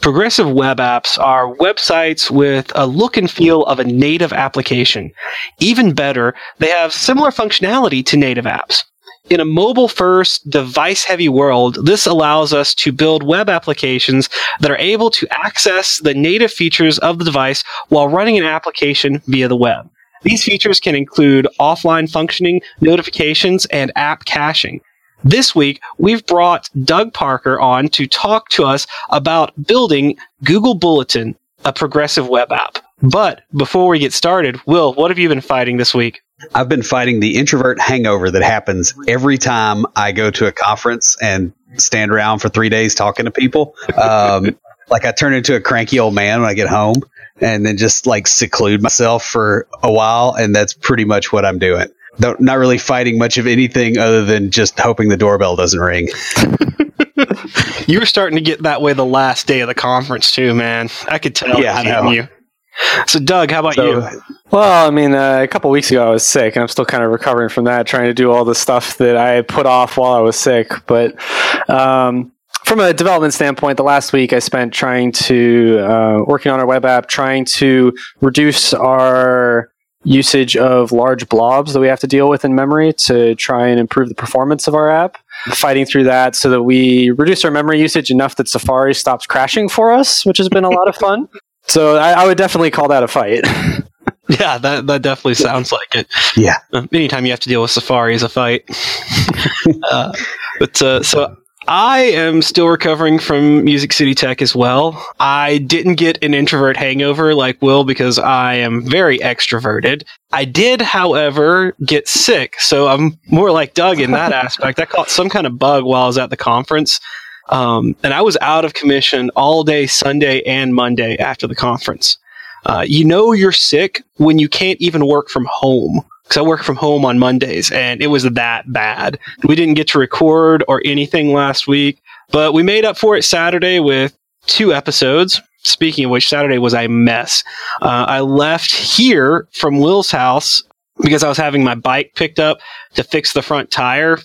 Progressive web apps are websites with a look and feel of a native application. Even better, they have similar functionality to native apps. In a mobile first, device heavy world, this allows us to build web applications that are able to access the native features of the device while running an application via the web. These features can include offline functioning, notifications, and app caching. This week, we've brought Doug Parker on to talk to us about building Google Bulletin, a progressive web app. But before we get started, Will, what have you been fighting this week? I've been fighting the introvert hangover that happens every time I go to a conference and stand around for three days talking to people. Um, like I turn into a cranky old man when I get home and then just like seclude myself for a while. And that's pretty much what I'm doing not really fighting much of anything other than just hoping the doorbell doesn't ring. you were starting to get that way the last day of the conference too, man. I could tell. Yeah, I know. You. So, Doug, how about so, you? Well, I mean, uh, a couple weeks ago I was sick, and I'm still kind of recovering from that, trying to do all the stuff that I put off while I was sick. But um, from a development standpoint, the last week I spent trying to uh, working on our web app, trying to reduce our usage of large blobs that we have to deal with in memory to try and improve the performance of our app. Fighting through that so that we reduce our memory usage enough that Safari stops crashing for us, which has been a lot of fun. So I, I would definitely call that a fight. Yeah, that that definitely sounds like it. Yeah. Uh, anytime you have to deal with Safari is a fight. uh, but uh, so I am still recovering from Music City Tech as well. I didn't get an introvert hangover like Will because I am very extroverted. I did, however, get sick, so I'm more like Doug in that aspect. I caught some kind of bug while I was at the conference. Um, and I was out of commission all day Sunday and Monday after the conference. Uh, you know you're sick when you can't even work from home because I work from home on Mondays and it was that bad. We didn't get to record or anything last week, but we made up for it Saturday with two episodes. Speaking of which, Saturday was a mess. Uh, I left here from Will's house because I was having my bike picked up to fix the front tire.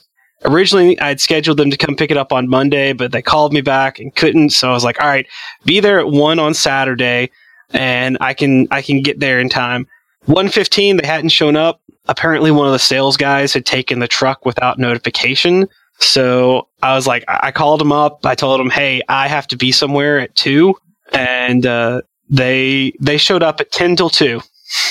Originally, I'd scheduled them to come pick it up on Monday, but they called me back and couldn't. So I was like, all right, be there at one on Saturday and I can, I can get there in time. 115, they hadn't shown up apparently one of the sales guys had taken the truck without notification. So I was like, I called him up. I told him, "Hey, I have to be somewhere at two, and uh, they they showed up at ten till two,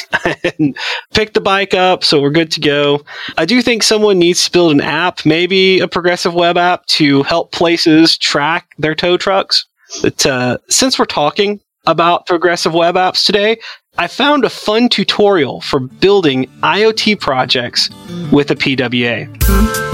and picked the bike up. So we're good to go. I do think someone needs to build an app, maybe a progressive web app, to help places track their tow trucks. But uh, since we're talking about progressive web apps today, I found a fun tutorial for building IoT projects with a PWA.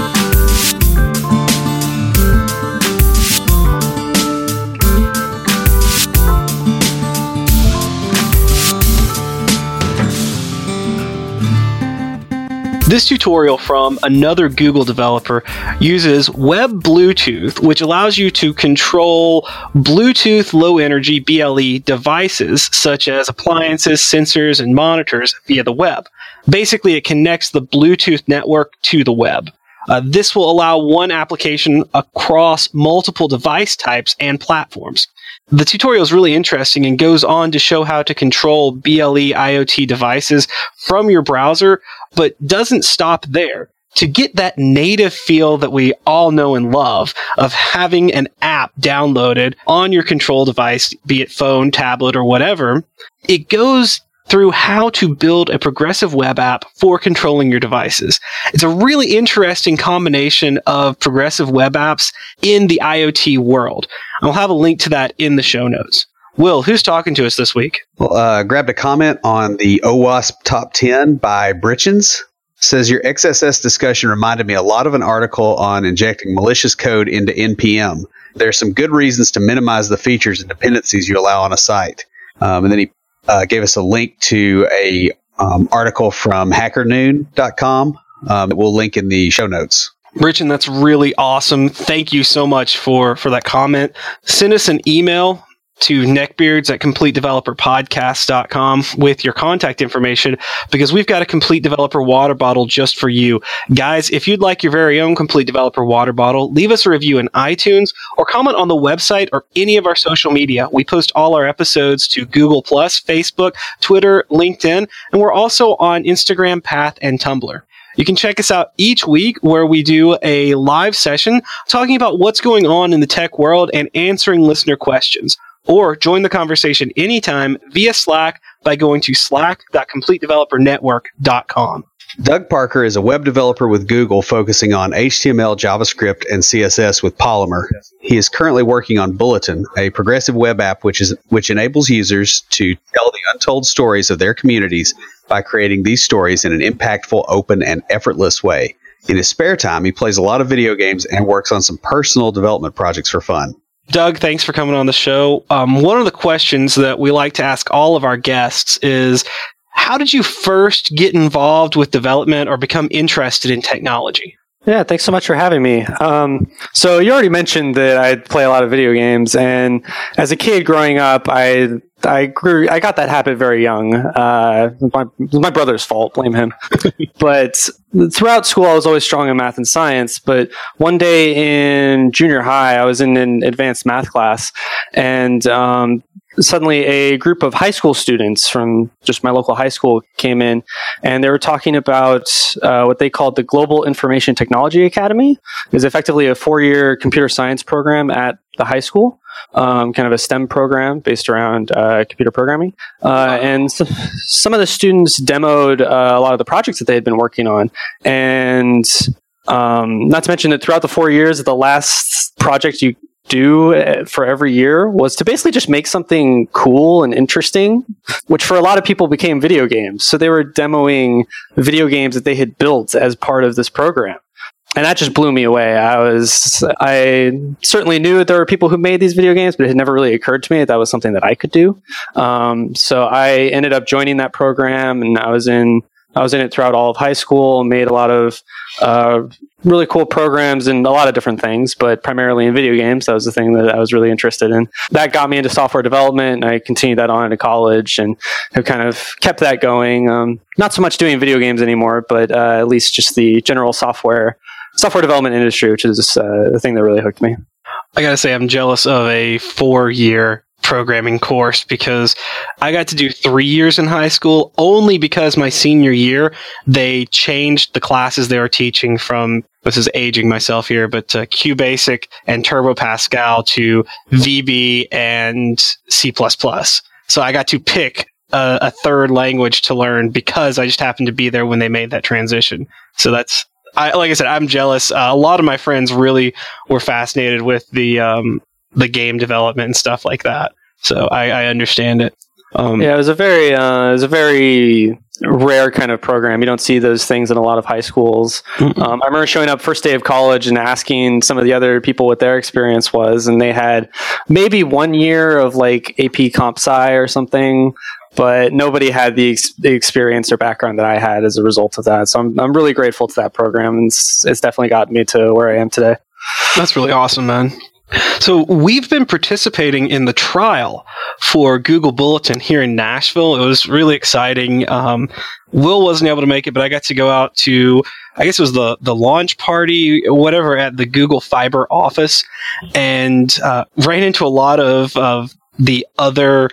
This tutorial from another Google developer uses Web Bluetooth, which allows you to control Bluetooth low energy BLE devices such as appliances, sensors, and monitors via the web. Basically, it connects the Bluetooth network to the web. Uh, this will allow one application across multiple device types and platforms. The tutorial is really interesting and goes on to show how to control BLE IoT devices from your browser, but doesn't stop there. To get that native feel that we all know and love of having an app downloaded on your control device, be it phone, tablet, or whatever, it goes through how to build a progressive web app for controlling your devices. It's a really interesting combination of progressive web apps in the IoT world. I'll have a link to that in the show notes. Will, who's talking to us this week? Well, uh, grabbed a comment on the OWASP Top 10 by Britchens. Says your XSS discussion reminded me a lot of an article on injecting malicious code into NPM. There are some good reasons to minimize the features and dependencies you allow on a site. Um, and then he uh, gave us a link to a um, article from hackernoon.com um, that we'll link in the show notes. Rich, and that's really awesome. Thank you so much for for that comment. Send us an email to neckbeards at completedeveloperpodcast.com with your contact information because we've got a complete developer water bottle just for you. Guys, if you'd like your very own complete developer water bottle, leave us a review in iTunes or comment on the website or any of our social media. We post all our episodes to Google Plus, Facebook, Twitter, LinkedIn, and we're also on Instagram, Path, and Tumblr. You can check us out each week where we do a live session talking about what's going on in the tech world and answering listener questions or join the conversation anytime via Slack by going to slack.completedevelopernetwork.com. Doug Parker is a web developer with Google focusing on HTML, JavaScript, and CSS with Polymer. He is currently working on Bulletin, a progressive web app which is which enables users to tell the untold stories of their communities by creating these stories in an impactful, open, and effortless way. In his spare time, he plays a lot of video games and works on some personal development projects for fun. Doug, thanks for coming on the show. Um, one of the questions that we like to ask all of our guests is how did you first get involved with development or become interested in technology? Yeah, thanks so much for having me. Um, so you already mentioned that I play a lot of video games, and as a kid growing up, I I grew I got that habit very young. Uh, my, my brother's fault, blame him. but throughout school, I was always strong in math and science. But one day in junior high, I was in an advanced math class, and um, suddenly a group of high school students from just my local high school came in and they were talking about uh, what they called the global information technology academy. Is effectively a four-year computer science program at the high school um, kind of a stem program based around uh, computer programming. Uh, and so, some of the students demoed uh, a lot of the projects that they had been working on. And um, not to mention that throughout the four years the last project you do uh, for every year was to basically just make something cool and interesting, which for a lot of people became video games. So they were demoing video games that they had built as part of this program. And that just blew me away. I was, I certainly knew that there were people who made these video games, but it had never really occurred to me that that was something that I could do. Um, so I ended up joining that program and I was in I was in it throughout all of high school, made a lot of uh, really cool programs and a lot of different things, but primarily in video games. That was the thing that I was really interested in. That got me into software development. and I continued that on into college and have kind of kept that going. Um, not so much doing video games anymore, but uh, at least just the general software software development industry, which is uh, the thing that really hooked me. I gotta say, I'm jealous of a four year programming course because I got to do three years in high school only because my senior year they changed the classes they were teaching from this is aging myself here, but uh, QBasic and Turbo Pascal to VB and C++. So I got to pick a, a third language to learn because I just happened to be there when they made that transition. So that's I, like I said, I'm jealous. Uh, a lot of my friends really were fascinated with the um, the game development and stuff like that. So I, I understand it. Um, yeah, it was a very uh, it was a very rare kind of program. You don't see those things in a lot of high schools. Um, I remember showing up first day of college and asking some of the other people what their experience was, and they had maybe one year of like AP Comp Sci or something, but nobody had the, ex- the experience or background that I had as a result of that. So I'm I'm really grateful to that program, and it's, it's definitely got me to where I am today. That's really awesome, man. So we've been participating in the trial for Google Bulletin here in Nashville. It was really exciting. Um, Will wasn't able to make it, but I got to go out to, I guess it was the, the launch party, whatever, at the Google Fiber office and uh, ran into a lot of, of the other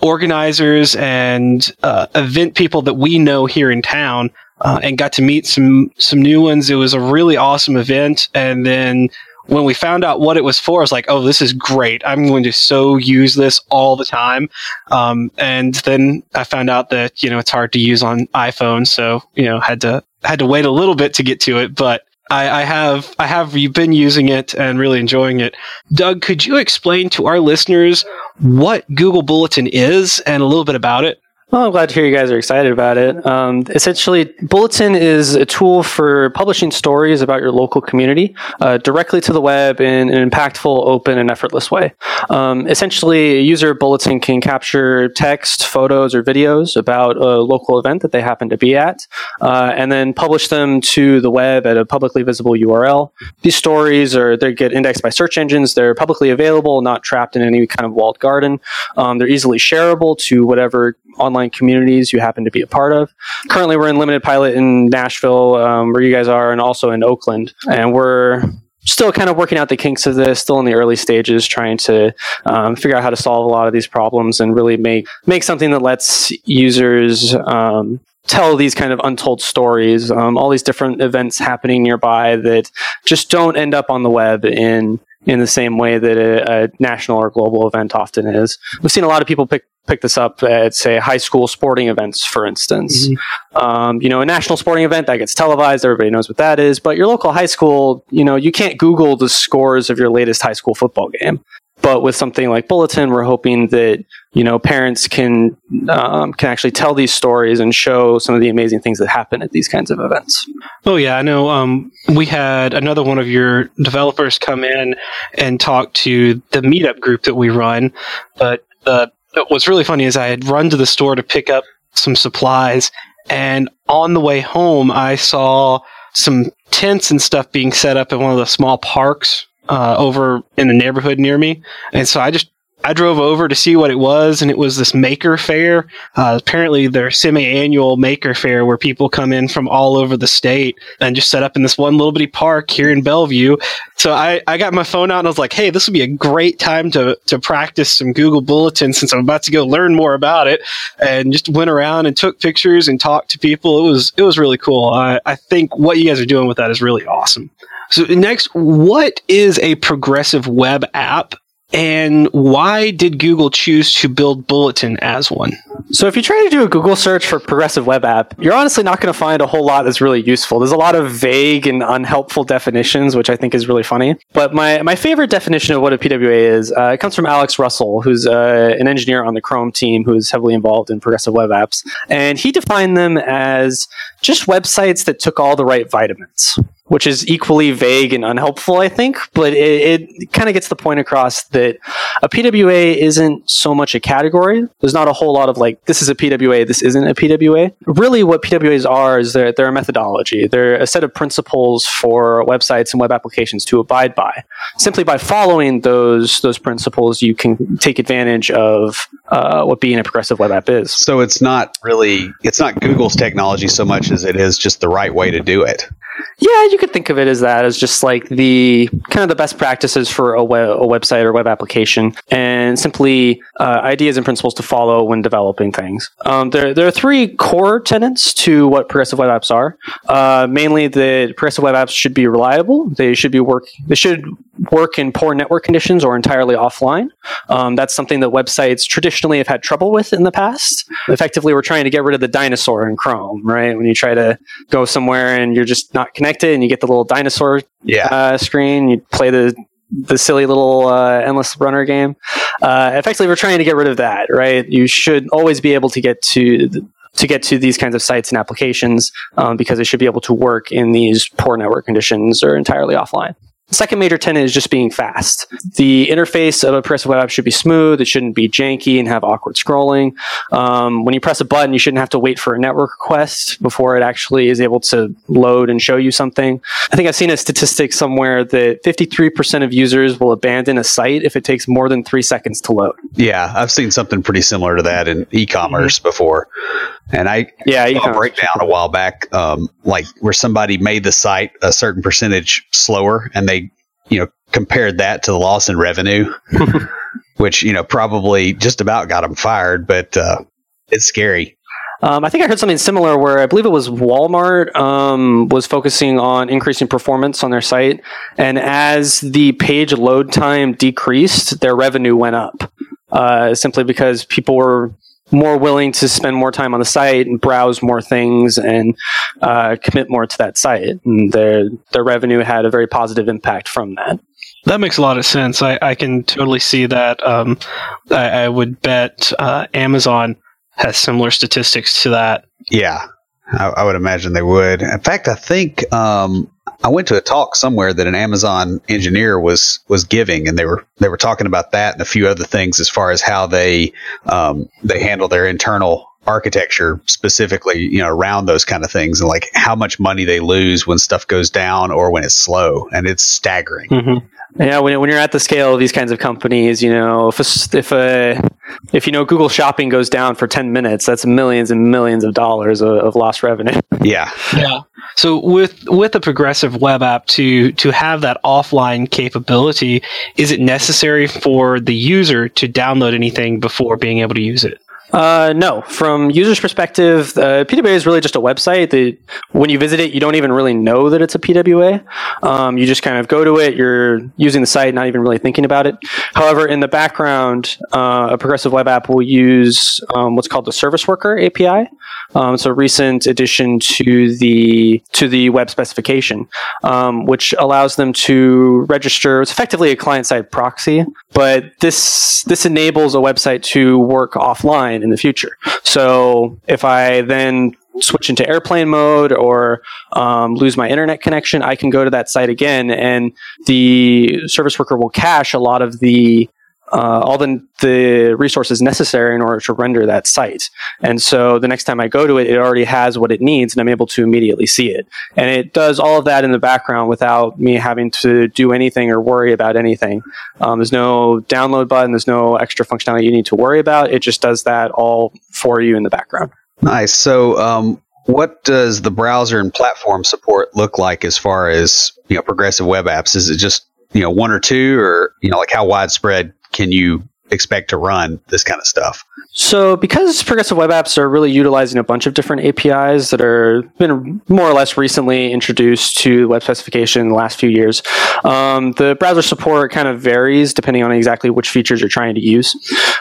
organizers and uh, event people that we know here in town. Uh, and got to meet some some new ones. It was a really awesome event, and then when we found out what it was for, I was like, oh, this is great. I'm going to so use this all the time. Um, and then I found out that, you know, it's hard to use on iPhone. So, you know, had to, had to wait a little bit to get to it, but I, I have, I have been using it and really enjoying it. Doug, could you explain to our listeners what Google Bulletin is and a little bit about it? Well, I'm glad to hear you guys are excited about it. Um, essentially, Bulletin is a tool for publishing stories about your local community uh, directly to the web in an impactful, open, and effortless way. Um, essentially, a user Bulletin can capture text, photos, or videos about a local event that they happen to be at, uh, and then publish them to the web at a publicly visible URL. These stories are they get indexed by search engines. They're publicly available, not trapped in any kind of walled garden. Um, they're easily shareable to whatever online communities you happen to be a part of. Currently, we're in limited pilot in Nashville, um, where you guys are, and also in Oakland, and we're still kind of working out the kinks of this still in the early stages trying to um, figure out how to solve a lot of these problems and really make make something that lets users um, tell these kind of untold stories um, all these different events happening nearby that just don't end up on the web in in the same way that a, a national or global event often is. We've seen a lot of people pick pick this up at say high school sporting events for instance. Mm-hmm. um, you know a national sporting event that gets televised everybody knows what that is. But your local high school you know you can't google the scores of your latest high school football game but with something like bulletin we're hoping that you know parents can um, can actually tell these stories and show some of the amazing things that happen at these kinds of events. Oh yeah i know um, we had another one of your developers come in and talk to the meetup group that we run but the what's really funny is I had run to the store to pick up some supplies, and on the way home, I saw some tents and stuff being set up in one of the small parks uh, over in the neighborhood near me. And so I just I drove over to see what it was, and it was this maker fair. Uh, apparently, their semi-annual maker fair where people come in from all over the state and just set up in this one little bitty park here in Bellevue. So I, I got my phone out and I was like, "Hey, this would be a great time to to practice some Google Bulletin since I'm about to go learn more about it." And just went around and took pictures and talked to people. It was it was really cool. I, I think what you guys are doing with that is really awesome. So next, what is a progressive web app and why did Google choose to build Bulletin as one? So, if you try to do a Google search for progressive web app, you're honestly not going to find a whole lot that's really useful. There's a lot of vague and unhelpful definitions, which I think is really funny. But my, my favorite definition of what a PWA is, uh, it comes from Alex Russell, who's uh, an engineer on the Chrome team who is heavily involved in progressive web apps. And he defined them as just websites that took all the right vitamins which is equally vague and unhelpful, I think. But it, it kind of gets the point across that a PWA isn't so much a category. There's not a whole lot of like, this is a PWA, this isn't a PWA. Really, what PWAs are is they're, they're a methodology. They're a set of principles for websites and web applications to abide by. Simply by following those those principles, you can take advantage of uh, what being a progressive web app is. So it's not really it's not Google's technology so much as it is just the right way to do it. Yeah, you could think of it as that, as just like the kind of the best practices for a, web, a website or web application, and simply uh, ideas and principles to follow when developing things. Um, there, there are three core tenets to what progressive web apps are. Uh, mainly, the progressive web apps should be reliable. They should be work. They should work in poor network conditions or entirely offline. Um, that's something that websites traditionally have had trouble with in the past. Effectively, we're trying to get rid of the dinosaur in Chrome, right? When you try to go somewhere and you're just not connected and you get the little dinosaur yeah. uh, screen, you play the the silly little uh, endless runner game. Uh, effectively, we're trying to get rid of that, right? You should always be able to get to to get to these kinds of sites and applications um, because it should be able to work in these poor network conditions or entirely offline. The second major tenet is just being fast. The interface of a progressive web app should be smooth. It shouldn't be janky and have awkward scrolling. Um, when you press a button, you shouldn't have to wait for a network request before it actually is able to load and show you something. I think I've seen a statistic somewhere that 53% of users will abandon a site if it takes more than three seconds to load. Yeah, I've seen something pretty similar to that in e-commerce mm-hmm. before. And I yeah, saw a breakdown a while back, um, like where somebody made the site a certain percentage slower, and they, you know, compared that to the loss in revenue, which you know probably just about got them fired. But uh, it's scary. Um, I think I heard something similar where I believe it was Walmart um, was focusing on increasing performance on their site, and as the page load time decreased, their revenue went up. Uh, simply because people were more willing to spend more time on the site and browse more things and uh, commit more to that site. And their their revenue had a very positive impact from that. That makes a lot of sense. I, I can totally see that. Um, I, I, would bet uh, Amazon has similar statistics to that. Yeah, I, I would imagine they would. In fact, I think um, I went to a talk somewhere that an Amazon engineer was was giving, and they were they were talking about that and a few other things as far as how they um, they handle their internal architecture specifically, you know, around those kind of things, and like how much money they lose when stuff goes down or when it's slow, and it's staggering. Mm-hmm. Yeah, when, when you're at the scale of these kinds of companies, you know, if a, if a, if you know Google Shopping goes down for ten minutes, that's millions and millions of dollars of, of lost revenue. Yeah, yeah. So with with a progressive web app to to have that offline capability, is it necessary for the user to download anything before being able to use it? Uh, no, from users' perspective, uh, PWA is really just a website that when you visit it, you don't even really know that it's a PWA. Um, you just kind of go to it, you're using the site, not even really thinking about it. However, in the background, uh, a progressive web app will use um, what's called the Service Worker API. Um, it's a recent addition to the to the web specification, um, which allows them to register. It's effectively a client-side proxy, but this this enables a website to work offline in the future. So if I then switch into airplane mode or um, lose my internet connection, I can go to that site again, and the service worker will cache a lot of the uh, all the, the resources necessary in order to render that site. And so the next time I go to it, it already has what it needs and I'm able to immediately see it. And it does all of that in the background without me having to do anything or worry about anything. Um, there's no download button, there's no extra functionality you need to worry about. It just does that all for you in the background. Nice. So, um, what does the browser and platform support look like as far as you know progressive web apps? Is it just you know one or two, or you know like how widespread can you expect to run this kind of stuff? So, because progressive web apps are really utilizing a bunch of different APIs that are been more or less recently introduced to web specification in the last few years, um, the browser support kind of varies depending on exactly which features you're trying to use.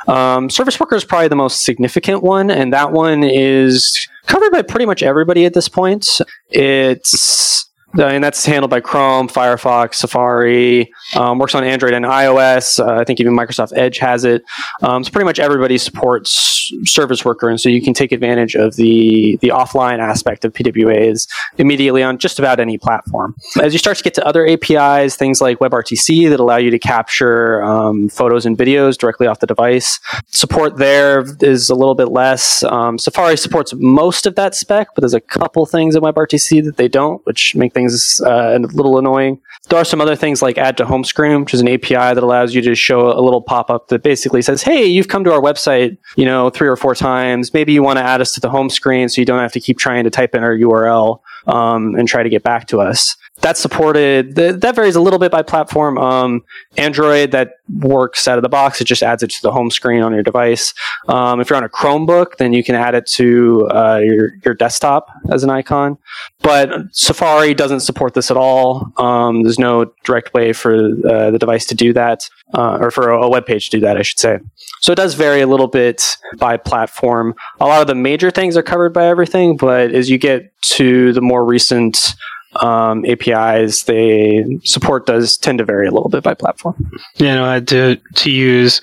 Um, Service Worker is probably the most significant one, and that one is covered by pretty much everybody at this point. It's and that's handled by Chrome, Firefox, Safari. Um, works on Android and iOS. Uh, I think even Microsoft Edge has it. Um, so pretty much everybody supports Service Worker, and so you can take advantage of the the offline aspect of PWAs immediately on just about any platform. As you start to get to other APIs, things like WebRTC that allow you to capture um, photos and videos directly off the device, support there is a little bit less. Um, Safari supports most of that spec, but there's a couple things in WebRTC that they don't, which make things uh, a little annoying. There are some other things like add to home screen, which is an API that allows you to show a little pop up that basically says, "Hey, you've come to our website, you know, three or four times. Maybe you want to add us to the home screen, so you don't have to keep trying to type in our URL um, and try to get back to us." that's supported. that varies a little bit by platform. Um, Android that works out of the box. It just adds it to the home screen on your device. Um, if you're on a Chromebook, then you can add it to uh, your your desktop as an icon. But Safari doesn't support this at all. Um, there's no direct way for uh, the device to do that, uh, or for a, web page to do that, I should say. So it does vary a little bit by platform. A lot of the major things are covered by everything, but as you get to the more recent um, APIs, they support does tend to vary a little bit by platform. Yeah, no, I had to to use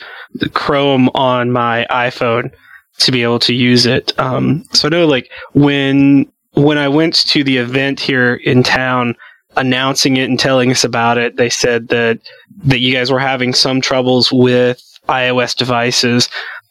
Chrome on my iPhone to be able to use it. Um, so I know, like when when I went to the event here in town, announcing it and telling us about it, they said that that you guys were having some troubles with iOS devices.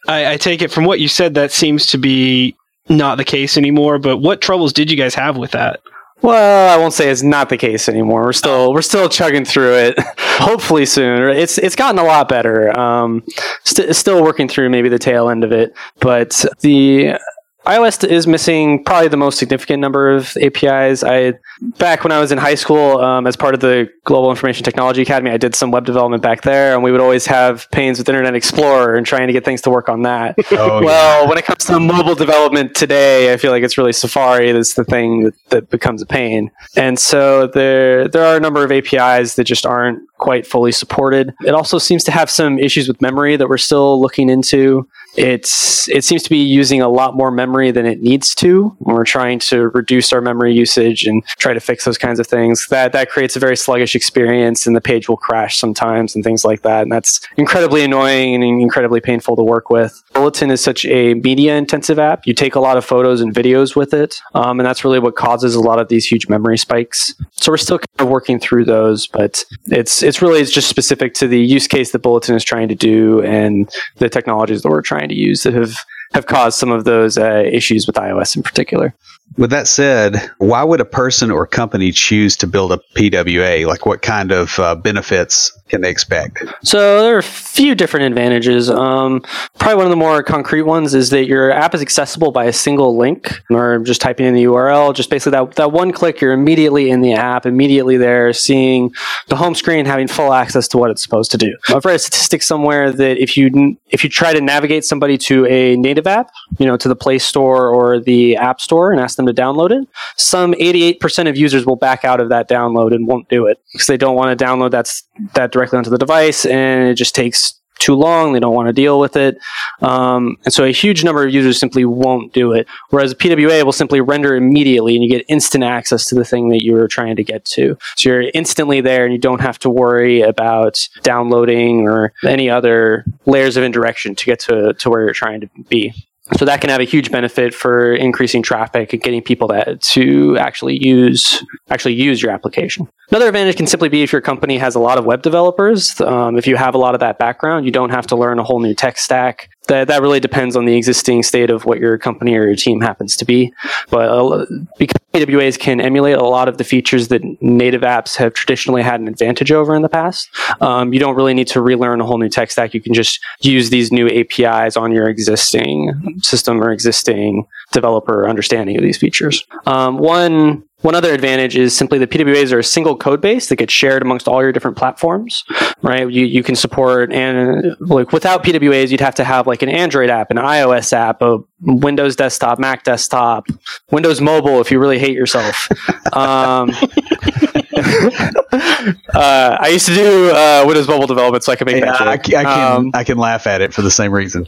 I, I take it from what you said that seems to be not the case anymore. But what troubles did you guys have with that? Well, I won't say it's not the case anymore. We're still we're still chugging through it. Hopefully soon. It's it's gotten a lot better. Um, st- still working through maybe the tail end of it, but the iOS is missing probably the most significant number of APIs. I back when I was in high school, um, as part of the Global Information Technology Academy, I did some web development back there, and we would always have pains with Internet Explorer and trying to get things to work on that. Oh, well, yeah. when it comes to mobile development today, I feel like it's really Safari that's the thing that, that becomes a pain. And so there there are a number of APIs that just aren't quite fully supported. It also seems to have some issues with memory that we're still looking into it's it seems to be using a lot more memory than it needs to. We're trying to reduce our memory usage and try to fix those kinds of things. That that creates a very sluggish experience, and the page will crash sometimes and things like that. And that's incredibly annoying and incredibly painful to work with. Bulletin is such a media intensive app. You take a lot of photos and videos with it, um, and that's really what causes a lot of these huge memory spikes. So we're still kind of working through those, but it's it's really it's just specific to the use case that Bulletin is trying to do and the technologies that we're trying to use that have have caused some of those uh, issues with iOS in particular. With that said, why would a person or company choose to build a PWA? Like, what kind of uh, benefits can they expect? So there are a few different advantages. Um, probably one of the more concrete ones is that your app is accessible by a single link, or just typing in the URL. Just basically that that one click, you're immediately in the app, immediately there, seeing the home screen, having full access to what it's supposed to do. I've read a statistic somewhere that if you if you try to navigate somebody to a native app, you know, to the Play Store or the App Store, and ask them to download it, some 88% of users will back out of that download and won't do it because they don't want to download that that directly onto the device, and it just takes too long. They don't want to deal with it. Um, and so a huge number of users simply won't do it. Whereas a PWA will simply render immediately and you get instant access to the thing that you were trying to get to. So you're instantly there and you don't have to worry about downloading or any other layers of indirection to get to, to where you're trying to be. So that can have a huge benefit for increasing traffic and getting people that to actually use actually use your application. Another advantage can simply be if your company has a lot of web developers. Um, if you have a lot of that background, you don't have to learn a whole new tech stack that that really depends on the existing state of what your company or your team happens to be. But uh, because PWAs can emulate a lot of the features that native apps have traditionally had an advantage over in the past, um, you don't really need to relearn a whole new tech stack. You can just use these new APIs on your existing system or existing developer understanding of these features. Um, one one other advantage is simply that PWAs are a single code base that gets shared amongst all your different platforms, right? You, you can support and like without PWAs, you'd have to have like an Android app, an iOS app, a Windows desktop, Mac desktop, Windows mobile if you really hate yourself. Um, uh, I used to do uh, Windows mobile development, so I can make yeah, that. I, I, can um, I can laugh at it for the same reason.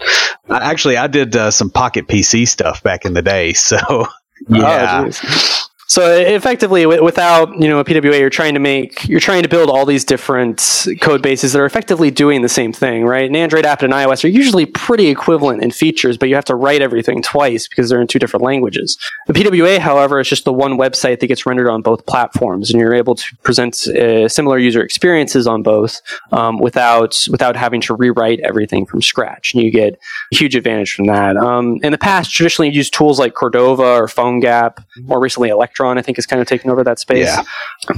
I, actually, I did uh, some Pocket PC stuff back in the day, so oh, yeah. Oh, so effectively, without you know a PWA, you're trying to make you're trying to build all these different code bases that are effectively doing the same thing, right? An Android app and an iOS are usually pretty equivalent in features, but you have to write everything twice because they're in two different languages. The PWA, however, is just the one website that gets rendered on both platforms, and you're able to present uh, similar user experiences on both um, without without having to rewrite everything from scratch. And you get a huge advantage from that. Um, in the past, traditionally, you used tools like Cordova or PhoneGap, more recently Electron Electron, I think, is kind of taking over that space. Yeah.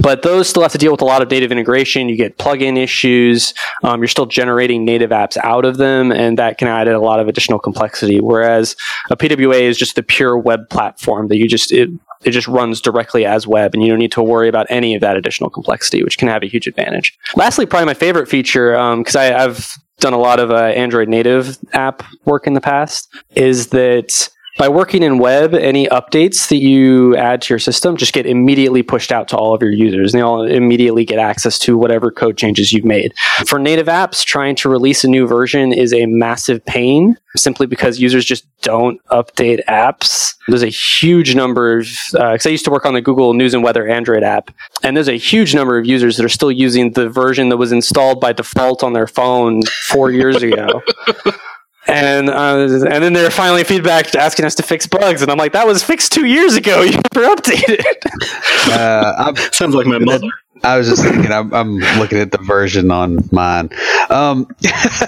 But those still have to deal with a lot of native integration. You get plugin issues. Um, you're still generating native apps out of them, and that can add a lot of additional complexity. Whereas a PWA is just the pure web platform that you just it, it just runs directly as web and you don't need to worry about any of that additional complexity which can have a huge advantage lastly probably my favorite feature because um, i've done a lot of uh, android native app work in the past is that by working in web, any updates that you add to your system just get immediately pushed out to all of your users. And they all immediately get access to whatever code changes you've made. For native apps, trying to release a new version is a massive pain simply because users just don't update apps. There's a huge number of, because uh, I used to work on the Google News and Weather Android app, and there's a huge number of users that are still using the version that was installed by default on their phone four years ago. and uh, and then they're finally feedback asking us to fix bugs, and I'm like, that was fixed two years ago. You never updated. Uh, Sounds like my mother. I was just thinking. I'm, I'm looking at the version on mine. Um, yeah,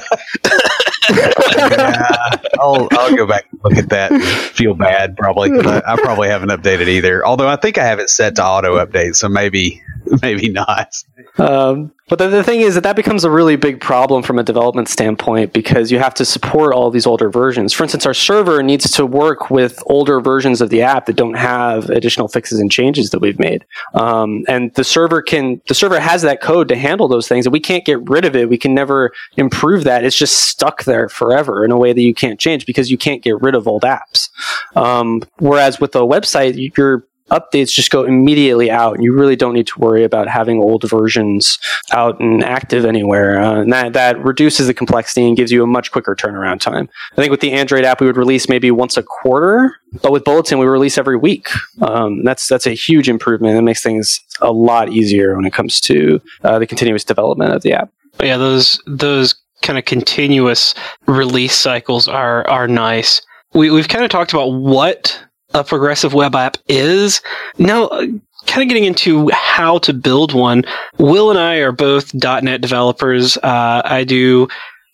I'll I'll go back and look at that. And feel bad probably. I, I probably haven't updated either. Although I think I have it set to auto update, so maybe maybe not. Um, but the, the, thing is that that becomes a really big problem from a development standpoint because you have to support all these older versions. For instance, our server needs to work with older versions of the app that don't have additional fixes and changes that we've made. Um, and the server can, the server has that code to handle those things, and we can't get rid of it. We can never improve that. It's just stuck there forever in a way that you can't change because you can't get rid of old apps. Um, whereas with a website, you're updates just go immediately out, you really don't need to worry about having old versions out and active anywhere. Uh, and that that reduces the complexity and gives you a much quicker turnaround time. I think with the Android app, we would release maybe once a quarter, but with Bulletin, we release every week. Um, that's that's a huge improvement. It makes things a lot easier when it comes to uh, the continuous development of the app. But yeah, those those kind of continuous release cycles are are nice. We we've kind of talked about what a progressive web app is. Now, uh, kind of getting into how to build one. Will and I are both .NET developers. Uh, I do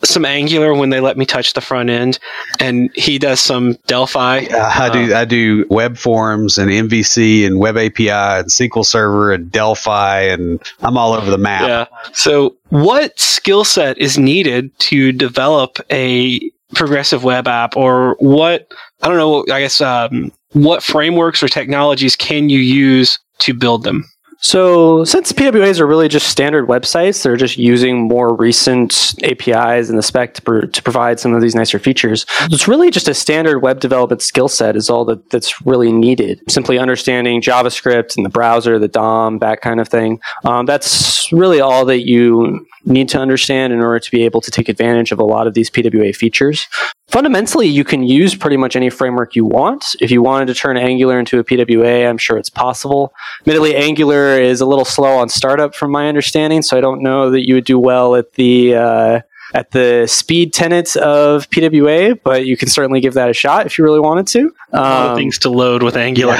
some Angular when they let me touch the front end, and he does some Delphi. Uh, I do I do web forms and MVC and web API and SQL Server and Delphi and I'm all over the map. Yeah. So, what skill set is needed to develop a progressive web app, or what? I don't know. I guess um, what frameworks or technologies can you use to build them? So, since PWAs are really just standard websites, they're just using more recent APIs in the spec to, pr- to provide some of these nicer features. It's really just a standard web development skill set is all that, that's really needed. Simply understanding JavaScript and the browser, the DOM, that kind of thing. Um, that's really all that you need to understand in order to be able to take advantage of a lot of these PWA features. Fundamentally, you can use pretty much any framework you want. If you wanted to turn Angular into a PWA, I'm sure it's possible. Admittedly, Angular is a little slow on startup, from my understanding, so I don't know that you would do well at the uh, at the speed tenets of PWA, but you can certainly give that a shot if you really wanted to. a lot of things to load with Angular.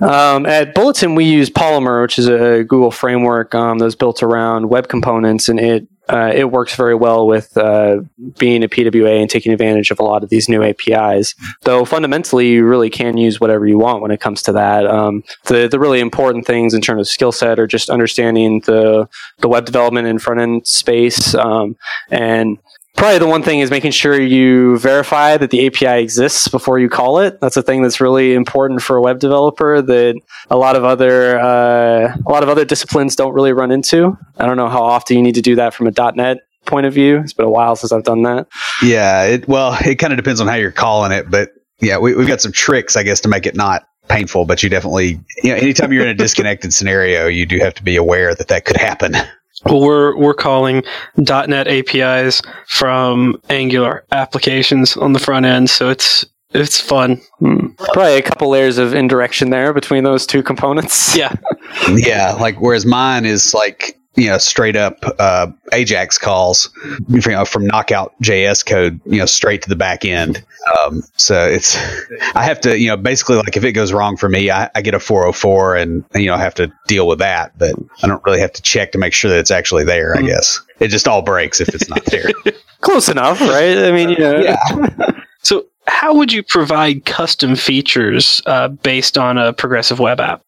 Um, at Bulletin, we use Polymer, which is a Google framework um, that's built around web components, and it uh, it works very well with uh, being a PWA and taking advantage of a lot of these new APIs. Though fundamentally, you really can use whatever you want when it comes to that. Um, the the really important things in terms of skill set are just understanding the the web development and front end space um, and Probably the one thing is making sure you verify that the API exists before you call it. That's a thing that's really important for a web developer that a lot of other uh, a lot of other disciplines don't really run into. I don't know how often you need to do that from a .NET point of view. It's been a while since I've done that. Yeah, it, well, it kind of depends on how you're calling it, but yeah, we, we've got some tricks, I guess, to make it not painful. But you definitely, you know, anytime you're in a disconnected scenario, you do have to be aware that that could happen. Well, we're we're calling .NET APIs from Angular applications on the front end, so it's it's fun. Hmm. Probably a couple layers of indirection there between those two components. Yeah, yeah, like whereas mine is like you know straight up uh, Ajax calls you know, from Knockout JS code, you know, straight to the back end. Um, so it's I have to you know basically like if it goes wrong for me, I, I get a 404 and you know have to deal with that, but I don't really have to check to make sure that it's actually there. I guess it just all breaks if it's not there. Close enough, right? I mean, you know. yeah. So, how would you provide custom features uh, based on a progressive web app?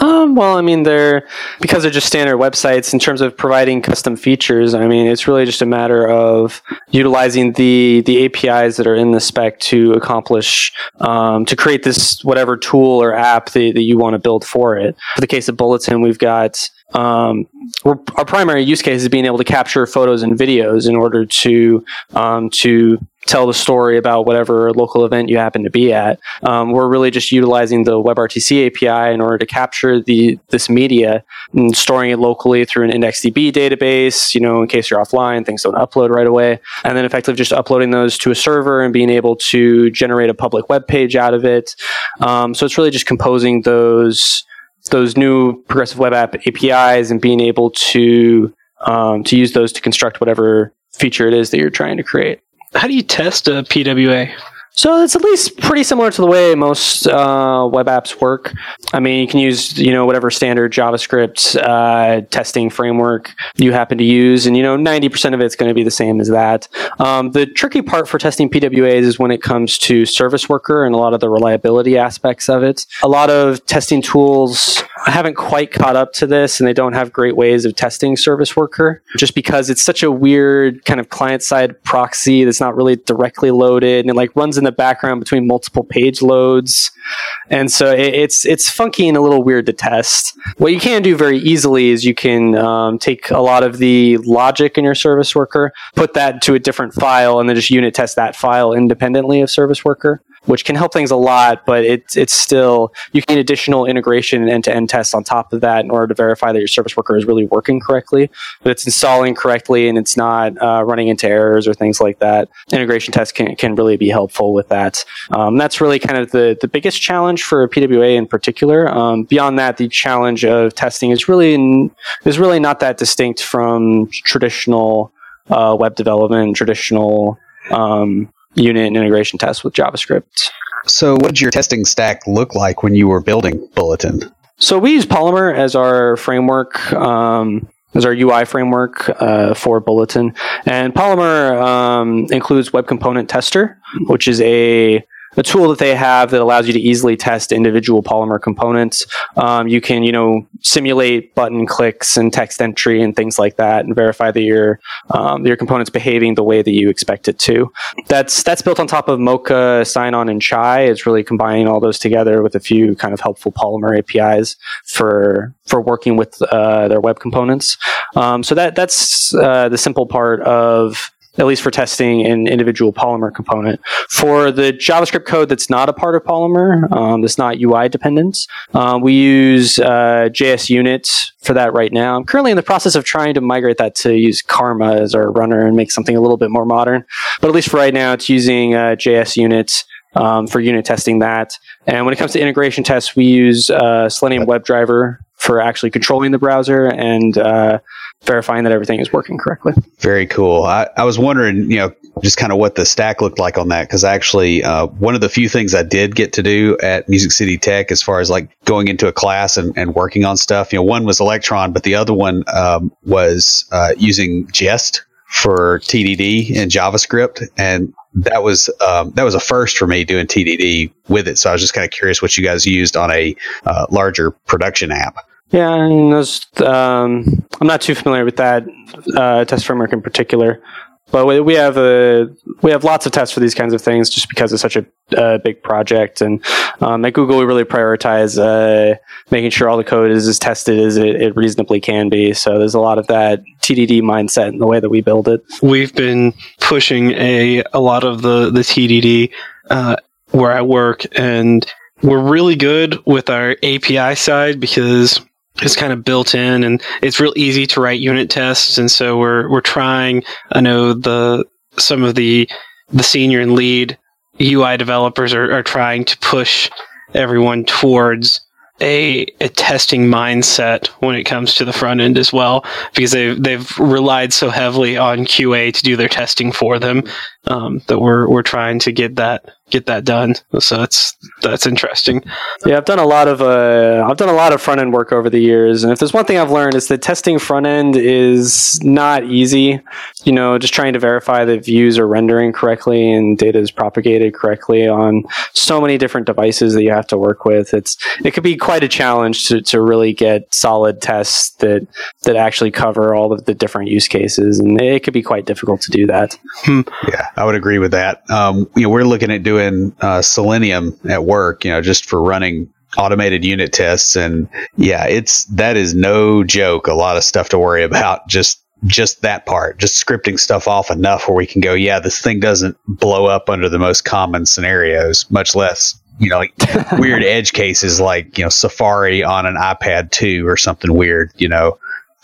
Um, well, I mean, they're because they're just standard websites in terms of providing custom features. I mean, it's really just a matter of utilizing the the APIs that are in the spec to accomplish um, to create this whatever tool or app that, that you want to build for it. For the case of Bulletin, we've got um, our primary use case is being able to capture photos and videos in order to um, to tell the story about whatever local event you happen to be at. Um, we're really just utilizing the WebRTC API in order to capture the this media and storing it locally through an IndexedDB database. You know, in case you're offline, things don't upload right away, and then effectively just uploading those to a server and being able to generate a public web page out of it. Um, so it's really just composing those those new progressive web app APIs and being able to um, to use those to construct whatever feature it is that you're trying to create. How do you test a PWA? So it's at least pretty similar to the way most uh, web apps work. I mean, you can use you know whatever standard JavaScript uh, testing framework you happen to use, and you know ninety percent of it's going to be the same as that. Um, the tricky part for testing PWAs is when it comes to service worker and a lot of the reliability aspects of it. A lot of testing tools haven't quite caught up to this, and they don't have great ways of testing service worker, just because it's such a weird kind of client side proxy that's not really directly loaded and it like runs in the background between multiple page loads, and so it, it's it's funky and a little weird to test. What you can do very easily is you can um, take a lot of the logic in your service worker, put that to a different file, and then just unit test that file independently of service worker. Which can help things a lot, but it's it's still you need additional integration and end-to-end tests on top of that in order to verify that your service worker is really working correctly, that it's installing correctly, and it's not uh, running into errors or things like that. Integration tests can can really be helpful with that. Um, that's really kind of the the biggest challenge for PWA in particular. Um, beyond that, the challenge of testing is really is really not that distinct from traditional uh, web development, traditional um, unit and integration tests with JavaScript. So, what did your testing stack look like when you were building Bulletin? So, we use Polymer as our framework. Um, as our UI framework uh, for Bulletin, and Polymer um, includes Web Component Tester, which is a a tool that they have that allows you to easily test individual Polymer components. Um, you can, you know, simulate button clicks and text entry and things like that, and verify that your um, your component's behaving the way that you expect it to. That's that's built on top of Mocha, Sinon, and Chai. It's really combining all those together with a few kind of helpful Polymer APIs for for working with uh, their web components. Um, so that that's uh, the simple part of at least for testing an individual Polymer component. For the JavaScript code that's not a part of Polymer, um, that's not UI dependent, uh, we use uh, JS Unit for that right now. I'm currently in the process of trying to migrate that to use Karma as our runner and make something a little bit more modern. But at least for right now, it's using uh, JS Unit. Um, for unit testing that. And when it comes to integration tests, we use uh, Selenium WebDriver for actually controlling the browser and uh, verifying that everything is working correctly. Very cool. I, I was wondering, you know, just kind of what the stack looked like on that because actually, uh, one of the few things I did get to do at Music City Tech, as far as like going into a class and, and working on stuff, you know, one was Electron, but the other one um, was uh, using Jest for TDD in JavaScript, and that was um, that was a first for me doing TDD with it. So I was just kind of curious what you guys used on a uh, larger production app. Yeah, and those, um, I'm not too familiar with that uh, test framework in particular, but we have a we have lots of tests for these kinds of things just because it's such a, a big project. And um, at Google, we really prioritize uh, making sure all the code is as tested as it, it, reasonably can be. So there's a lot of that TDD mindset in the way that we build it. We've been pushing a a lot of the the TDD uh, where I work and. We're really good with our API side because is kind of built in and it's real easy to write unit tests. And so we're we're trying I know the some of the the senior and lead UI developers are, are trying to push everyone towards a, a testing mindset when it comes to the front end as well because they've they've relied so heavily on QA to do their testing for them um, that we're we're trying to get that get that done. So that's that's interesting. Yeah, I've done a lot of uh, I've done a lot of front end work over the years, and if there's one thing I've learned is that testing front end is not easy. You know, just trying to verify that views are rendering correctly and data is propagated correctly on so many different devices that you have to work with. It's it could be quite a challenge to, to really get solid tests that that actually cover all of the different use cases, and it could be quite difficult to do that. Hmm. Yeah, I would agree with that. Um, you know, we're looking at doing uh, Selenium at work, you know, just for running automated unit tests, and yeah, it's that is no joke. A lot of stuff to worry about. Just just that part, just scripting stuff off enough where we can go, yeah, this thing doesn't blow up under the most common scenarios, much less you know, like weird edge cases like, you know, Safari on an iPad 2 or something weird, you know.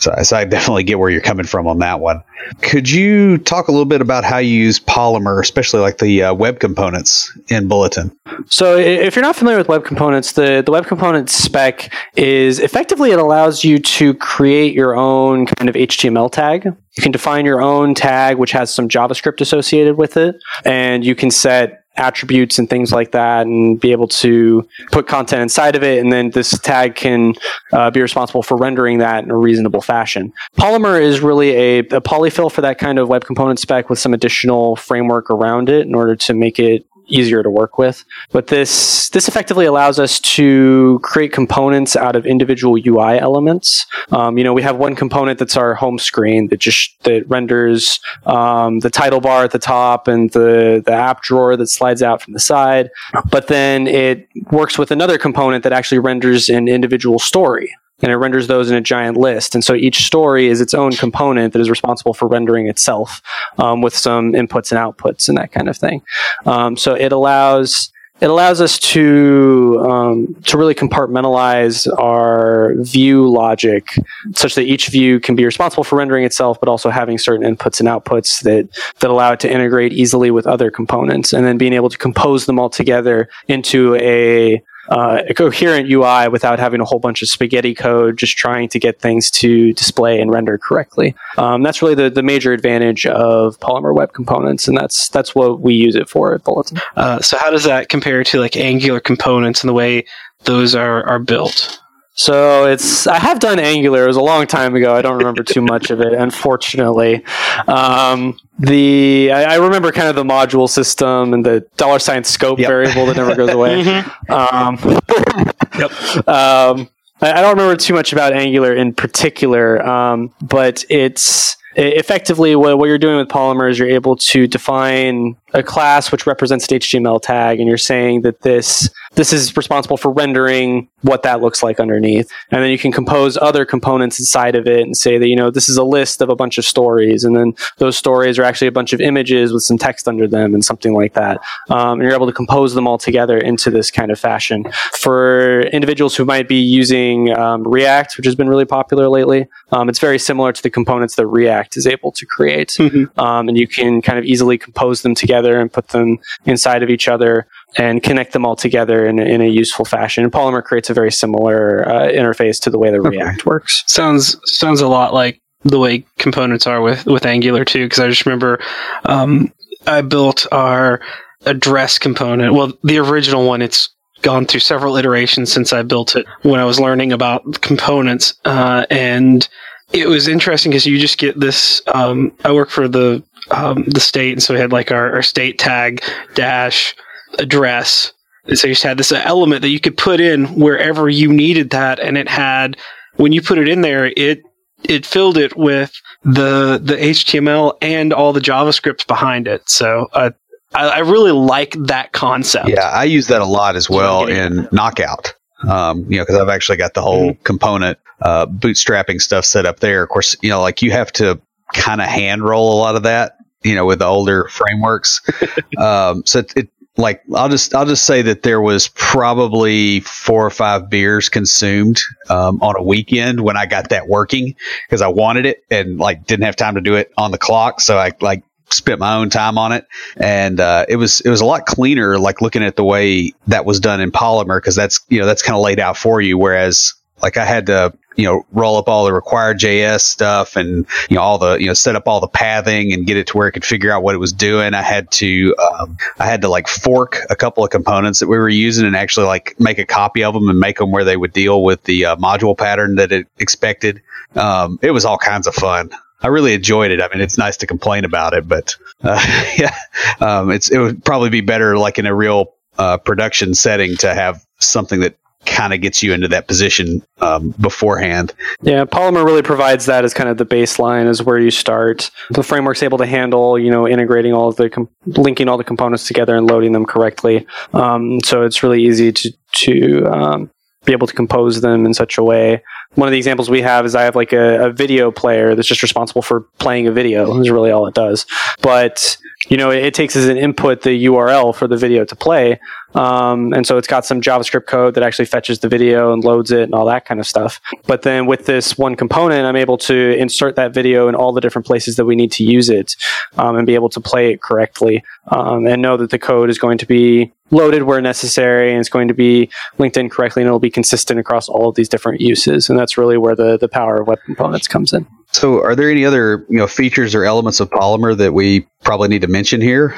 So, so, I definitely get where you're coming from on that one. Could you talk a little bit about how you use Polymer, especially like the uh, web components in Bulletin? So, if you're not familiar with web components, the, the web component spec is effectively it allows you to create your own kind of HTML tag. You can define your own tag, which has some JavaScript associated with it, and you can set attributes and things like that and be able to put content inside of it. And then this tag can uh, be responsible for rendering that in a reasonable fashion. Polymer is really a, a polyfill for that kind of web component spec with some additional framework around it in order to make it easier to work with. But this this effectively allows us to create components out of individual UI elements. Um, you know, we have one component that's our home screen that just that renders um, the title bar at the top and the the app drawer that slides out from the side. But then it works with another component that actually renders an individual story and it renders those in a giant list. And so each story is its own component that is responsible for rendering itself um, with some inputs and outputs and that kind of thing. Um, so it allows it allows us to um, to really compartmentalize our view logic such that each view can be responsible for rendering itself, but also having certain inputs and outputs that that allow it to integrate easily with other components, and then being able to compose them all together into a uh, a coherent UI without having a whole bunch of spaghetti code, just trying to get things to display and render correctly. Um, that's really the, the major advantage of Polymer web components, and that's that's what we use it for at Bulletin. Uh, so how does that compare to like Angular components and the way those are are built? So it's I have done Angular. It was a long time ago. I don't remember too much of it, unfortunately. Um, the I, I, remember kind of the module system and the dollar sign scope yep. variable that never goes away. mm-hmm. um, yep. Um, I, I, don't remember too much about Angular in particular, um, but it's effectively what, what you're doing with Polymer is you're able to define a class which represents an HTML tag, and you're saying that this this is responsible for rendering what that looks like underneath. And then you can compose other components inside of it and say that, you know, this is a list of a bunch of stories. And then those stories are actually a bunch of images with some text under them and something like that. Um, and you're able to compose them all together into this kind of fashion. For individuals who might be using um, React, which has been really popular lately, um, it's very similar to the components that React is able to create. Mm-hmm. Um, and you can kind of easily compose them together and put them inside of each other and connect them all together in, in a useful fashion. And Polymer creates a very similar uh, interface to the way that okay. React works. Sounds sounds a lot like the way components are with with Angular too. Because I just remember um, I built our address component. Well, the original one. It's gone through several iterations since I built it when I was learning about components, uh, and it was interesting because you just get this. Um, I work for the um, the state, and so we had like our, our state tag dash address. So you just had this element that you could put in wherever you needed that, and it had when you put it in there, it it filled it with the the HTML and all the JavaScript behind it. So uh, I, I, really like that concept. Yeah, I use that a lot as well in Knockout. Um, you know, because I've actually got the whole mm-hmm. component uh, bootstrapping stuff set up there. Of course, you know, like you have to kind of hand roll a lot of that. You know, with the older frameworks. um, so it, it like I'll just I'll just say that there was probably four or five beers consumed um, on a weekend when I got that working because I wanted it and like didn't have time to do it on the clock, so I like spent my own time on it. And uh, it was it was a lot cleaner like looking at the way that was done in polymer because that's you know that's kind of laid out for you. Whereas like I had to you know, roll up all the RequireJS stuff and, you know, all the, you know, set up all the pathing and get it to where it could figure out what it was doing. I had to, um, I had to like fork a couple of components that we were using and actually like make a copy of them and make them where they would deal with the uh, module pattern that it expected. Um, it was all kinds of fun. I really enjoyed it. I mean, it's nice to complain about it, but uh, yeah, um, it's it would probably be better like in a real uh, production setting to have something that kind of gets you into that position um, beforehand. Yeah, Polymer really provides that as kind of the baseline, is where you start. The framework's able to handle, you know, integrating all of the, com- linking all the components together and loading them correctly. Um, so it's really easy to to um, be able to compose them in such a way. One of the examples we have is I have like a, a video player that's just responsible for playing a video. Is really all it does. But you know, it, it takes as an input the URL for the video to play. Um, and so it's got some JavaScript code that actually fetches the video and loads it and all that kind of stuff. But then with this one component, I'm able to insert that video in all the different places that we need to use it um, and be able to play it correctly um, and know that the code is going to be loaded where necessary and it's going to be linked in correctly and it'll be consistent across all of these different uses. And that's really where the, the power of web components comes in. So, are there any other you know features or elements of Polymer that we probably need to mention here?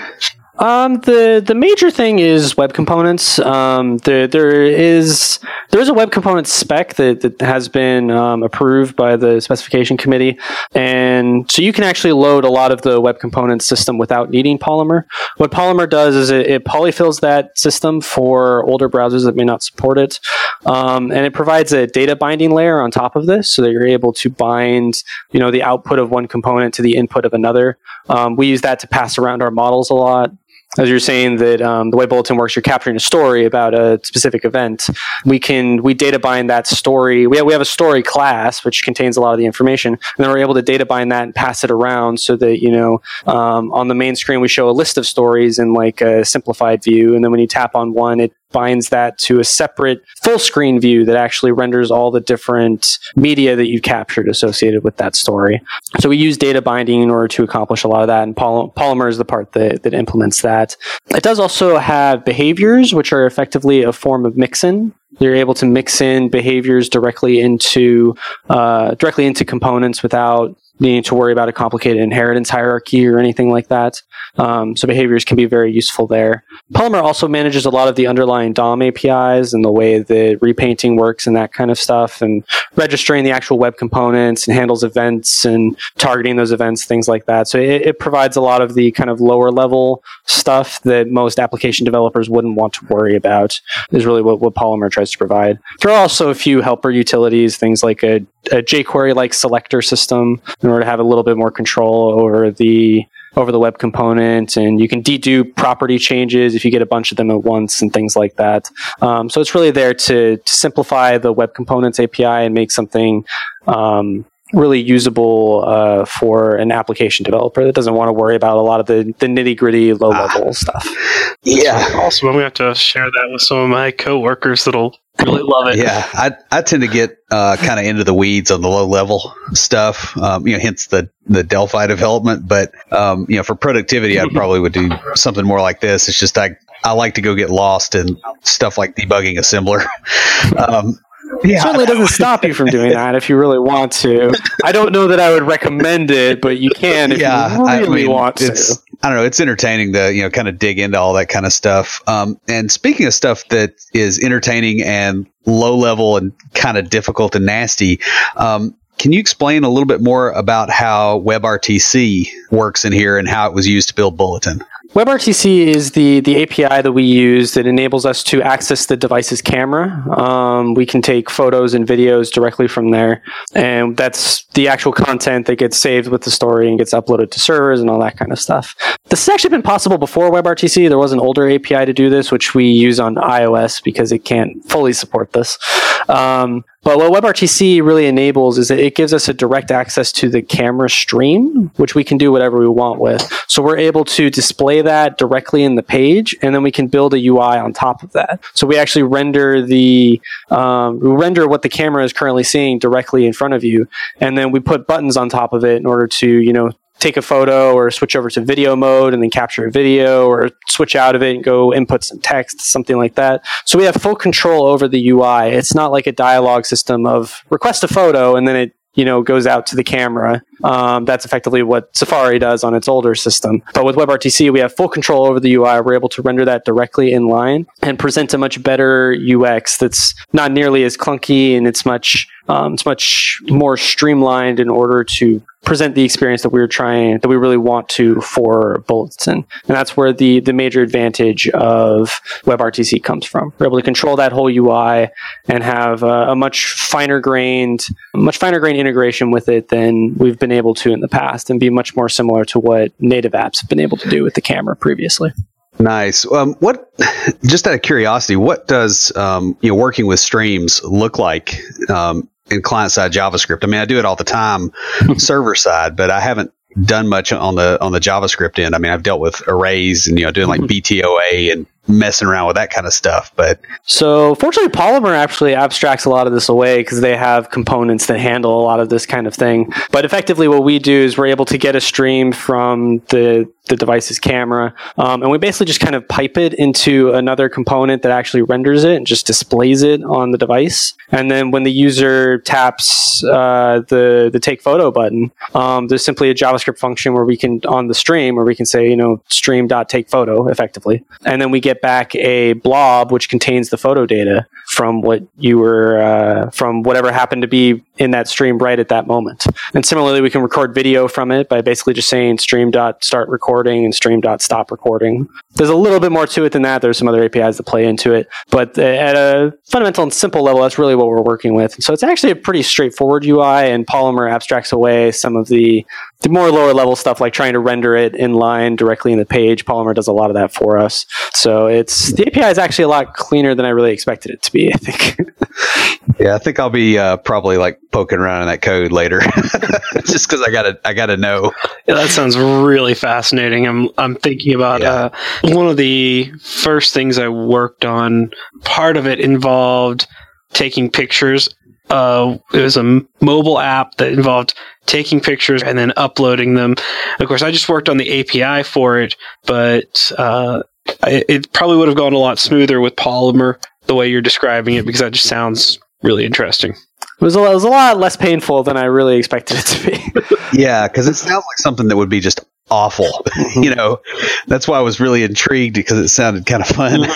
Um, the the major thing is web components. Um, there there is there is a web component spec that, that has been um, approved by the specification committee, and so you can actually load a lot of the web component system without needing Polymer. What Polymer does is it, it polyfills that system for older browsers that may not support it, um, and it provides a data binding layer on top of this, so that you're able to bind you know the output of one component to the input of another. Um, we use that to pass around our models a lot as you're saying that um, the way Bulletin works, you're capturing a story about a specific event. We can we data bind that story. We have, we have a story class which contains a lot of the information, and then we're able to data bind that and pass it around so that you know um, on the main screen we show a list of stories in like a simplified view, and then when you tap on one, it binds that to a separate full screen view that actually renders all the different media that you captured associated with that story. So we use data binding in order to accomplish a lot of that, and Poly- Polymer is the part that, that implements that. It does also have behaviors, which are effectively a form of mixin. You're able to mix in behaviors directly into uh, directly into components without needing to worry about a complicated inheritance hierarchy or anything like that. Um, so behaviors can be very useful there. Polymer also manages a lot of the underlying DOM APIs and the way the repainting works and that kind of stuff, and registering the actual web components and handles events and targeting those events, things like that. So it, it provides a lot of the kind of lower level stuff that most application developers wouldn't want to worry about. Is really what, what Polymer tries to provide. There are also a few helper utilities, things like a, a jQuery like selector system in order to have a little bit more control over the over the web component and you can dedo property changes if you get a bunch of them at once and things like that um, so it's really there to, to, simplify the web components api and make something um, really usable uh, for an application developer that doesn't want to worry about a lot of the, the nitty gritty low level ah. stuff. Yeah, awesome. I'm gonna have to share that with some of my coworkers that'll really love it. Yeah, I I tend to get uh, kind of into the weeds on the low level stuff. Um, you know, hence the the Delphi development. But um, you know, for productivity, I probably would do something more like this. It's just I I like to go get lost in stuff like debugging assembler. um, yeah. It certainly doesn't stop you from doing that if you really want to. I don't know that I would recommend it, but you can if yeah, you really I mean, want to. I don't know. It's entertaining to you know kind of dig into all that kind of stuff. Um, and speaking of stuff that is entertaining and low level and kind of difficult and nasty, um, can you explain a little bit more about how WebRTC works in here and how it was used to build Bulletin? WebRTC is the, the API that we use that enables us to access the device's camera. Um, we can take photos and videos directly from there, and that's the actual content that gets saved with the story and gets uploaded to servers and all that kind of stuff. This has actually been possible before WebRTC. There was an older API to do this, which we use on iOS because it can't fully support this. Um, but what WebRTC really enables is that it gives us a direct access to the camera stream, which we can do whatever we want with. So we're able to display that directly in the page, and then we can build a UI on top of that. So we actually render the um, render what the camera is currently seeing directly in front of you, and then we put buttons on top of it in order to you know take a photo or switch over to video mode and then capture a video or switch out of it and go input some text, something like that. So we have full control over the UI. It's not like a dialogue system of request a photo and then it you know goes out to the camera. Um, that's effectively what Safari does on its older system. But with WebRTC, we have full control over the UI. We're able to render that directly in line and present a much better UX that's not nearly as clunky and it's much um, it's much more streamlined in order to present the experience that we are trying that we really want to for Bulletin. And that's where the the major advantage of WebRTC comes from. We're able to control that whole UI and have a, a much finer grained, much finer grained integration with it than we've been able to in the past, and be much more similar to what native apps have been able to do with the camera previously. Nice. Um, what? Just out of curiosity, what does um, you know working with streams look like um, in client side JavaScript. I mean, I do it all the time, server side, but I haven't done much on the on the JavaScript end. I mean, I've dealt with arrays and you know doing like mm-hmm. BTOA and messing around with that kind of stuff. But so, fortunately, Polymer actually abstracts a lot of this away because they have components that handle a lot of this kind of thing. But effectively, what we do is we're able to get a stream from the the device's camera. Um, and we basically just kind of pipe it into another component that actually renders it and just displays it on the device. And then when the user taps uh, the the take photo button, um, there's simply a JavaScript function where we can on the stream where we can say you know stream dot take photo effectively, and then we get back a blob which contains the photo data from what you were uh, from whatever happened to be in that stream right at that moment. And similarly, we can record video from it by basically just saying stream dot start recording and stream dot stop recording. There's a little bit more to it than that. There's some other APIs that play into it, but at a fundamental and simple level, that's really what we're working with. So it's actually a pretty straightforward UI, and Polymer abstracts away some of the the more lower level stuff like trying to render it in line directly in the page, Polymer does a lot of that for us. So it's the API is actually a lot cleaner than I really expected it to be. I think. yeah, I think I'll be uh, probably like poking around in that code later, just because I gotta I gotta know. Yeah, that sounds really fascinating. I'm I'm thinking about yeah. uh, one of the first things I worked on. Part of it involved taking pictures uh, it was a mobile app that involved taking pictures and then uploading them. Of course, I just worked on the API for it, but uh, it probably would have gone a lot smoother with Polymer the way you're describing it because that just sounds really interesting. It was, a, it was a lot less painful than I really expected it to be. yeah, because it sounds like something that would be just awful. you know, that's why I was really intrigued because it sounded kind of fun.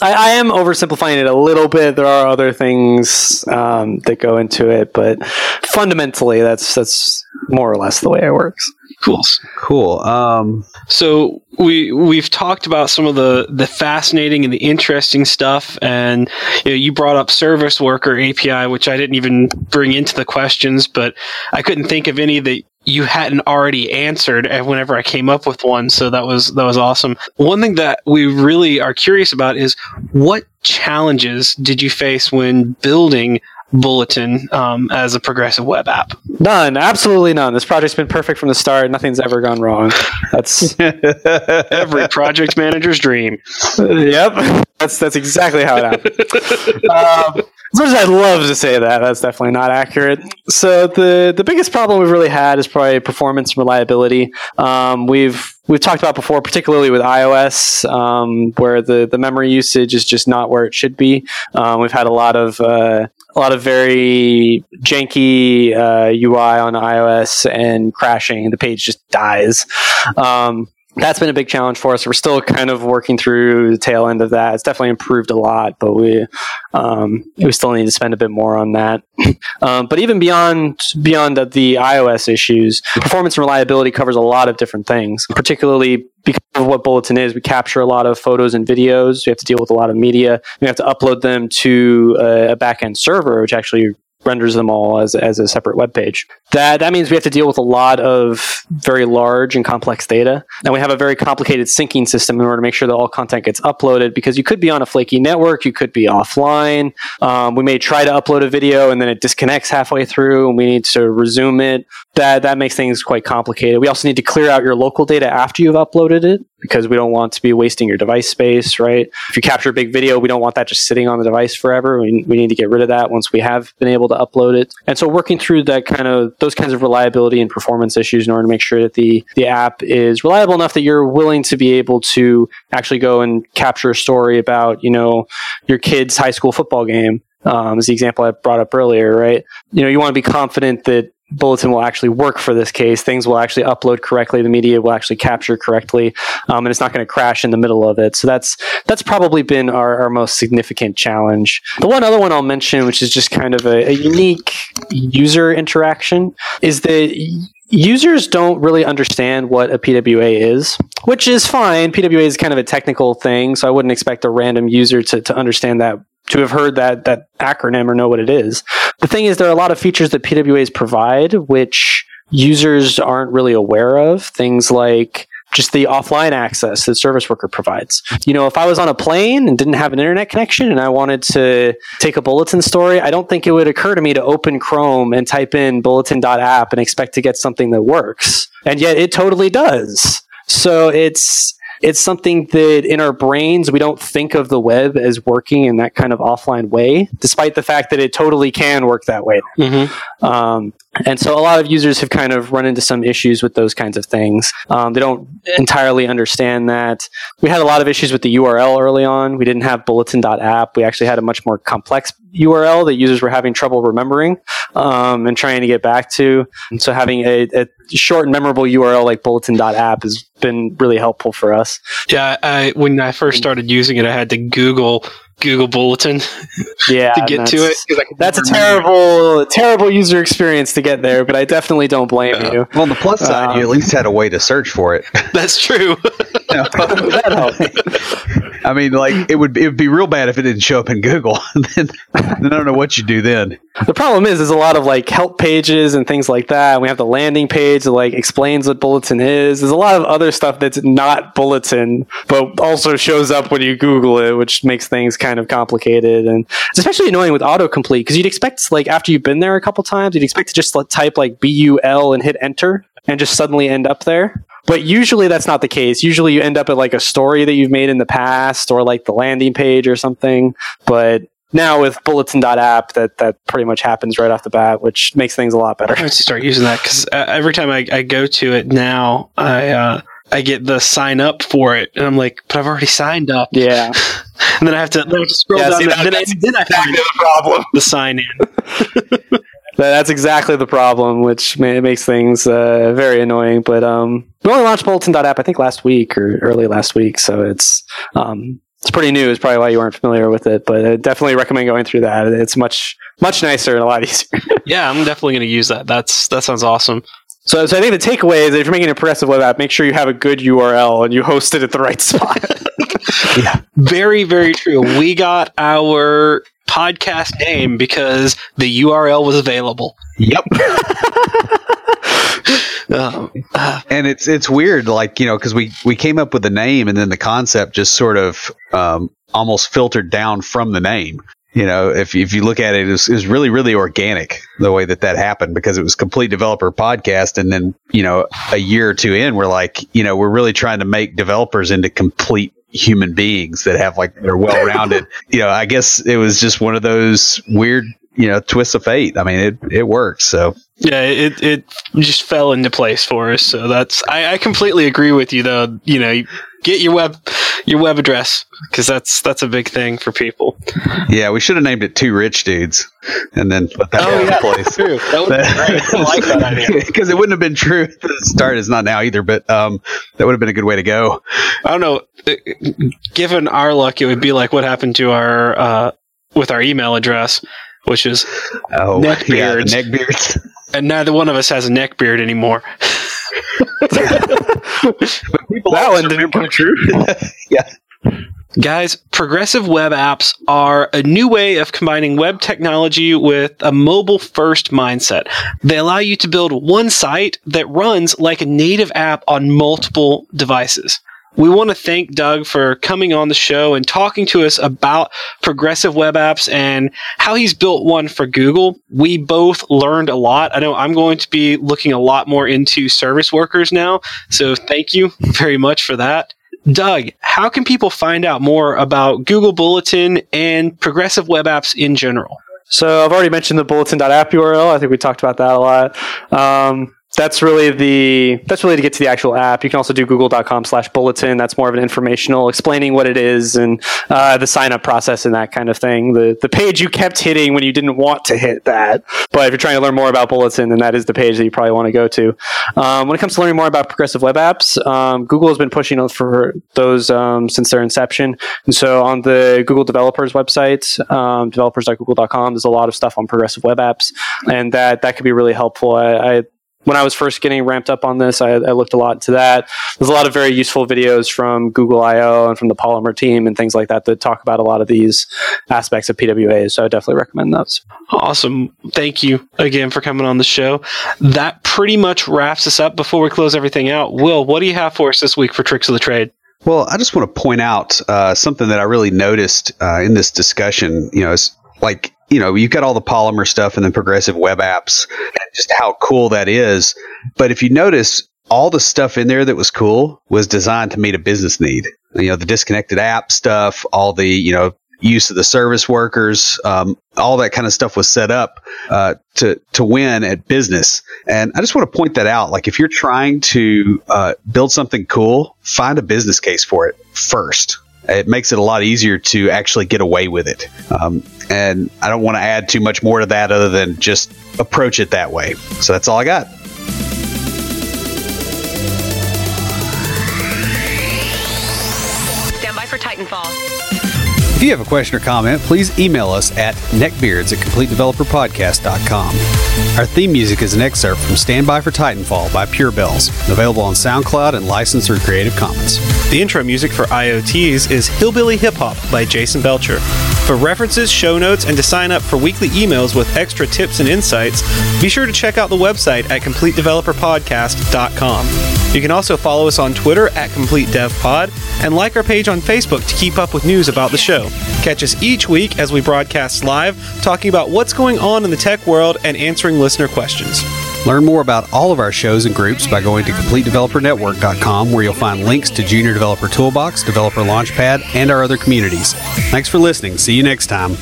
I, I, am oversimplifying it a little bit. There are other things um, that go into it, but fundamentally, that's that's more or less the way it works. Cool. Cool. Um, so we we've talked about some of the the fascinating and the interesting stuff, and you, know, you brought up service worker API, which I didn't even bring into the questions, but I couldn't think of any that you hadn't already answered whenever I came up with one. So that was that was awesome. One thing that we really are curious about is what challenges did you face when building Bulletin um, as a progressive web app? None, absolutely none. This project's been perfect from the start. Nothing's ever gone wrong. That's every project manager's dream. yep, that's that's exactly how it happened. um, as much as I'd love to say that, that's definitely not accurate. So the the biggest problem we've really had is probably performance and reliability. Um, we've we've talked about before, particularly with iOS, um, where the the memory usage is just not where it should be. Um, we've had a lot of uh, a lot of very janky uh, UI on iOS and crashing. The page just dies. Um, that's been a big challenge for us. We're still kind of working through the tail end of that. It's definitely improved a lot, but we um, we still need to spend a bit more on that. um, but even beyond beyond the, the, iOS issues, performance and reliability covers a lot of different things. Particularly because of what Bulletin is, we capture a lot of photos and videos. We have to deal with a lot of media. We have to upload them to a, a backend server, which actually renders them all as, as a separate web page. That, that means we have to deal with a lot of very large and complex data. And we have a very complicated syncing system in order to make sure that all content gets uploaded because you could be on a flaky network, you could be offline. Um, we may try to upload a video and then it disconnects halfway through and we need to resume it. That, that makes things quite complicated. We also need to clear out your local data after you've uploaded it because we don't want to be wasting your device space, right? If you capture a big video, we don't want that just sitting on the device forever. We, we need to get rid of that once we have been able to upload it. And so working through that kind of those kinds of reliability and performance issues in order to make sure that the the app is reliable enough that you're willing to be able to actually go and capture a story about, you know, your kid's high school football game. Um, is the example I brought up earlier, right? You know, you want to be confident that Bulletin will actually work for this case. Things will actually upload correctly. The media will actually capture correctly, um, and it's not going to crash in the middle of it. So that's that's probably been our, our most significant challenge. The one other one I'll mention, which is just kind of a, a unique user interaction, is that users don't really understand what a PWA is, which is fine. PWA is kind of a technical thing, so I wouldn't expect a random user to, to understand that to have heard that that acronym or know what it is. The thing is, there are a lot of features that PWAs provide which users aren't really aware of. Things like just the offline access that Service Worker provides. You know, if I was on a plane and didn't have an internet connection and I wanted to take a bulletin story, I don't think it would occur to me to open Chrome and type in bulletin.app and expect to get something that works. And yet it totally does. So it's it's something that in our brains we don't think of the web as working in that kind of offline way, despite the fact that it totally can work that way. Mm-hmm. Um, and so a lot of users have kind of run into some issues with those kinds of things. Um, they don't entirely understand that. We had a lot of issues with the URL early on. We didn't have bulletin.app. We actually had a much more complex URL that users were having trouble remembering um, and trying to get back to. And so having a, a short and memorable URL like bulletin.app has been really helpful for us. Yeah, I, when I first started using it, I had to Google Google Bulletin yeah, to get to it. That's a terrible, terrible user experience to get there, but I definitely don't blame yeah. you. Well, on the plus side, um, you at least had a way to search for it. That's true. that I mean, like it would it would be real bad if it didn't show up in Google. then, then I don't know what you do then. The problem is, there's a lot of like help pages and things like that. We have the landing page that like explains what Bulletin is. There's a lot of other stuff that's not Bulletin, but also shows up when you Google it, which makes things kind of complicated. And it's especially annoying with autocomplete because you'd expect like after you've been there a couple times, you'd expect to just like, type like B U L and hit enter and just suddenly end up there. But usually that's not the case. Usually you end up at like a story that you've made in the past or like the landing page or something. But now with bulletin.app that that pretty much happens right off the bat which makes things a lot better I have to start using that because uh, every time I, I go to it now, I uh, I get the sign up for it, and I'm like, but I've already signed up. yeah And then I have to, then I have to scroll Yeah, down. see, that- then, I, that's then I find the problem the sign in. that's exactly the problem which ma- makes things uh, very annoying but um we only launched bulletin.app i think last week or early last week so it's um it's pretty new is probably why you weren't familiar with it but I definitely recommend going through that it's much much nicer and a lot easier Yeah, I'm definitely going to use that. That's that sounds awesome. So, so i think the takeaway is if you're making a progressive web app make sure you have a good url and you host it at the right spot yeah. Very, very true. We got our podcast name because the URL was available. Yep. Um, uh, and it's it's weird, like you know, because we we came up with the name, and then the concept just sort of um, almost filtered down from the name. You know, if if you look at it, it was, it was really really organic the way that that happened because it was complete developer podcast, and then you know a year or two in, we're like, you know, we're really trying to make developers into complete human beings that have like they're well rounded. you know, I guess it was just one of those weird you know twists of fate. I mean, it it works. So yeah, it it just fell into place for us. So that's I, I completely agree with you though. You know, get your web your web address because that's that's a big thing for people. yeah, we should have named it Two Rich Dudes, and then put that Oh, in yeah. place. True. That would. I like that idea. because it wouldn't have been true at the start. It's not now either, but um, that would have been a good way to go. I don't know. Given our luck, it would be like what happened to our uh, with our email address, which is, Oh, Neck yeah, neck beards. and neither one of us has a neck beard anymore. that one didn't come true Guys, progressive web apps are a new way of combining web technology with a mobile first mindset. They allow you to build one site that runs like a native app on multiple devices. We want to thank Doug for coming on the show and talking to us about progressive web apps and how he's built one for Google. We both learned a lot. I know I'm going to be looking a lot more into service workers now. So thank you very much for that. Doug, how can people find out more about Google Bulletin and progressive web apps in general? So I've already mentioned the bulletin.app URL. I think we talked about that a lot. Um, that's really the that's really to get to the actual app. You can also do google.com slash bulletin. That's more of an informational explaining what it is and uh, the sign up process and that kind of thing. The the page you kept hitting when you didn't want to hit that. But if you're trying to learn more about bulletin, then that is the page that you probably want to go to. Um, when it comes to learning more about progressive web apps, um, Google has been pushing for those um, since their inception. And so on the Google developers website, um, developers.google.com, there's a lot of stuff on progressive web apps, and that that could be really helpful. I, I when I was first getting ramped up on this, I, I looked a lot into that. There's a lot of very useful videos from Google I/O and from the Polymer team and things like that that talk about a lot of these aspects of PWA. So I definitely recommend those. Awesome. Thank you again for coming on the show. That pretty much wraps us up before we close everything out. Will, what do you have for us this week for Tricks of the Trade? Well, I just want to point out uh, something that I really noticed uh, in this discussion. You know, it's like you know you've got all the polymer stuff and then progressive web apps, and just how cool that is. But if you notice, all the stuff in there that was cool was designed to meet a business need. You know, the disconnected app stuff, all the you know use of the service workers, um, all that kind of stuff was set up uh, to to win at business. And I just want to point that out. Like if you're trying to uh, build something cool, find a business case for it first. It makes it a lot easier to actually get away with it. Um, and I don't want to add too much more to that other than just approach it that way. So that's all I got. If you have a question or comment, please email us at neckbeards at completedeveloperpodcast.com. Our theme music is an excerpt from Stand By for Titanfall by Pure Bells, available on SoundCloud and licensed through Creative Commons. The intro music for IoTs is Hillbilly Hip Hop by Jason Belcher. For references, show notes, and to sign up for weekly emails with extra tips and insights, be sure to check out the website at CompleteDeveloperPodcast.com. You can also follow us on Twitter at CompleteDevPod and like our page on Facebook to keep up with news about the show. Catch us each week as we broadcast live, talking about what's going on in the tech world and answering listener questions. Learn more about all of our shows and groups by going to CompleteDeveloperNetwork.com, where you'll find links to Junior Developer Toolbox, Developer Launchpad, and our other communities. Thanks for listening. See you next time.